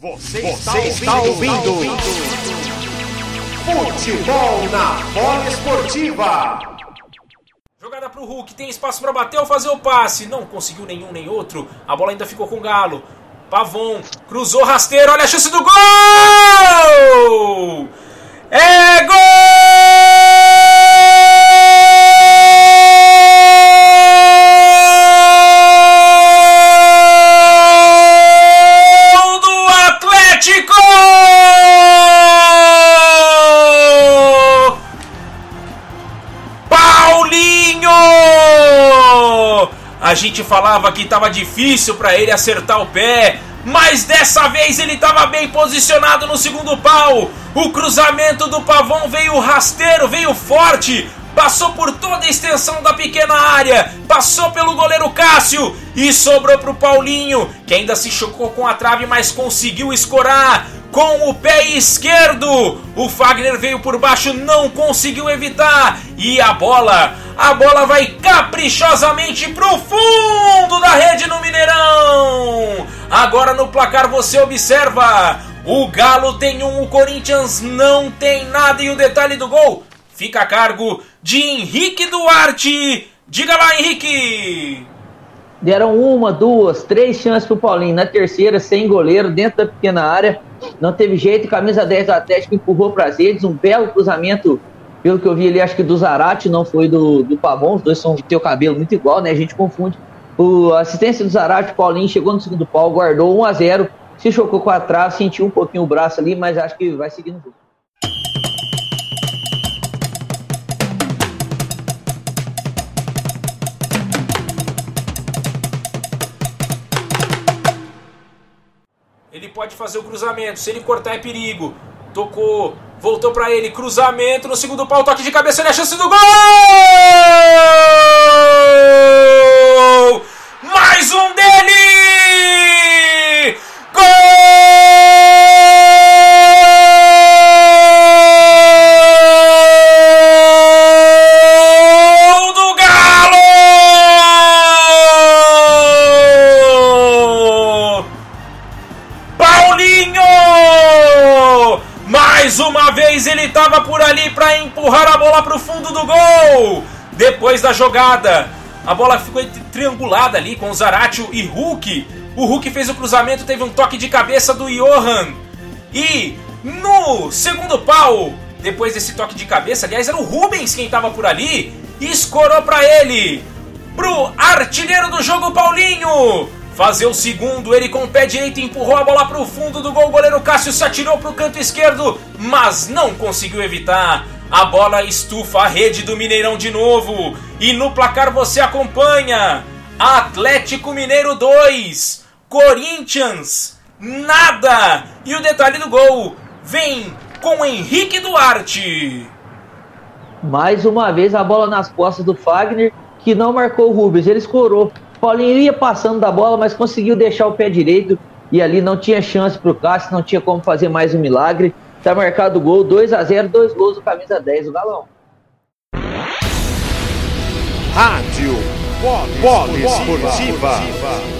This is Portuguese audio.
Você, Você está, ouvindo, ouvindo. Futebol na bola esportiva. Jogada pro Hulk, tem espaço para bater ou fazer o passe. Não conseguiu nenhum nem outro. A bola ainda ficou com o Galo. Pavon cruzou rasteiro, olha a chance do gol! É gol! A gente falava que estava difícil para ele acertar o pé, mas dessa vez ele estava bem posicionado no segundo pau. O cruzamento do Pavão veio rasteiro, veio forte, passou por toda a extensão da pequena área, passou pelo goleiro Cássio e sobrou para o Paulinho, que ainda se chocou com a trave, mas conseguiu escorar com o pé esquerdo. O Fagner veio por baixo, não conseguiu evitar e a bola a bola vai caprichosamente pro fundo da rede no Mineirão. Agora no placar você observa: o Galo tem um, o Corinthians não tem nada. E o detalhe do gol fica a cargo de Henrique Duarte. Diga lá, Henrique! Deram uma, duas, três chances pro Paulinho. Na terceira, sem goleiro, dentro da pequena área. Não teve jeito. Camisa 10 do Atlético empurrou para as redes. Um belo cruzamento pelo que eu vi ali, acho que do Zarate, não foi do, do Pavon, os dois são tem o cabelo muito igual, né? A gente confunde. O assistência do Zarate, Paulinho, chegou no segundo pau, guardou 1 a 0 se chocou com a trave, sentiu um pouquinho o braço ali, mas acho que vai seguir no jogo. Pode fazer o cruzamento, se ele cortar é perigo. Tocou, Voltou para ele, cruzamento no segundo pau, toque de cabeça, olha a chance do gol! Ele estava por ali para empurrar a bola para o fundo do gol. Depois da jogada, a bola ficou triangulada ali com Zaratio e Hulk. O Hulk fez o cruzamento, teve um toque de cabeça do Johan. E no segundo pau, depois desse toque de cabeça, aliás, era o Rubens quem estava por ali, e escorou para ele, pro artilheiro do jogo, Paulinho fazer o segundo. Ele com o pé direito empurrou a bola para o fundo do gol. O goleiro Cássio se atirou para o canto esquerdo, mas não conseguiu evitar. A bola estufa a rede do Mineirão de novo. E no placar você acompanha: Atlético Mineiro 2, Corinthians nada. E o detalhe do gol vem com Henrique Duarte. Mais uma vez a bola nas costas do Fagner, que não marcou o Rubens, ele escorou. Paulinho ia passando da bola, mas conseguiu deixar o pé direito e ali não tinha chance para o Cássio, não tinha como fazer mais um milagre. Tá marcado o gol, 2 a 0 dois gols do camisa 10, o Galão. Rádio Polo Esportiva.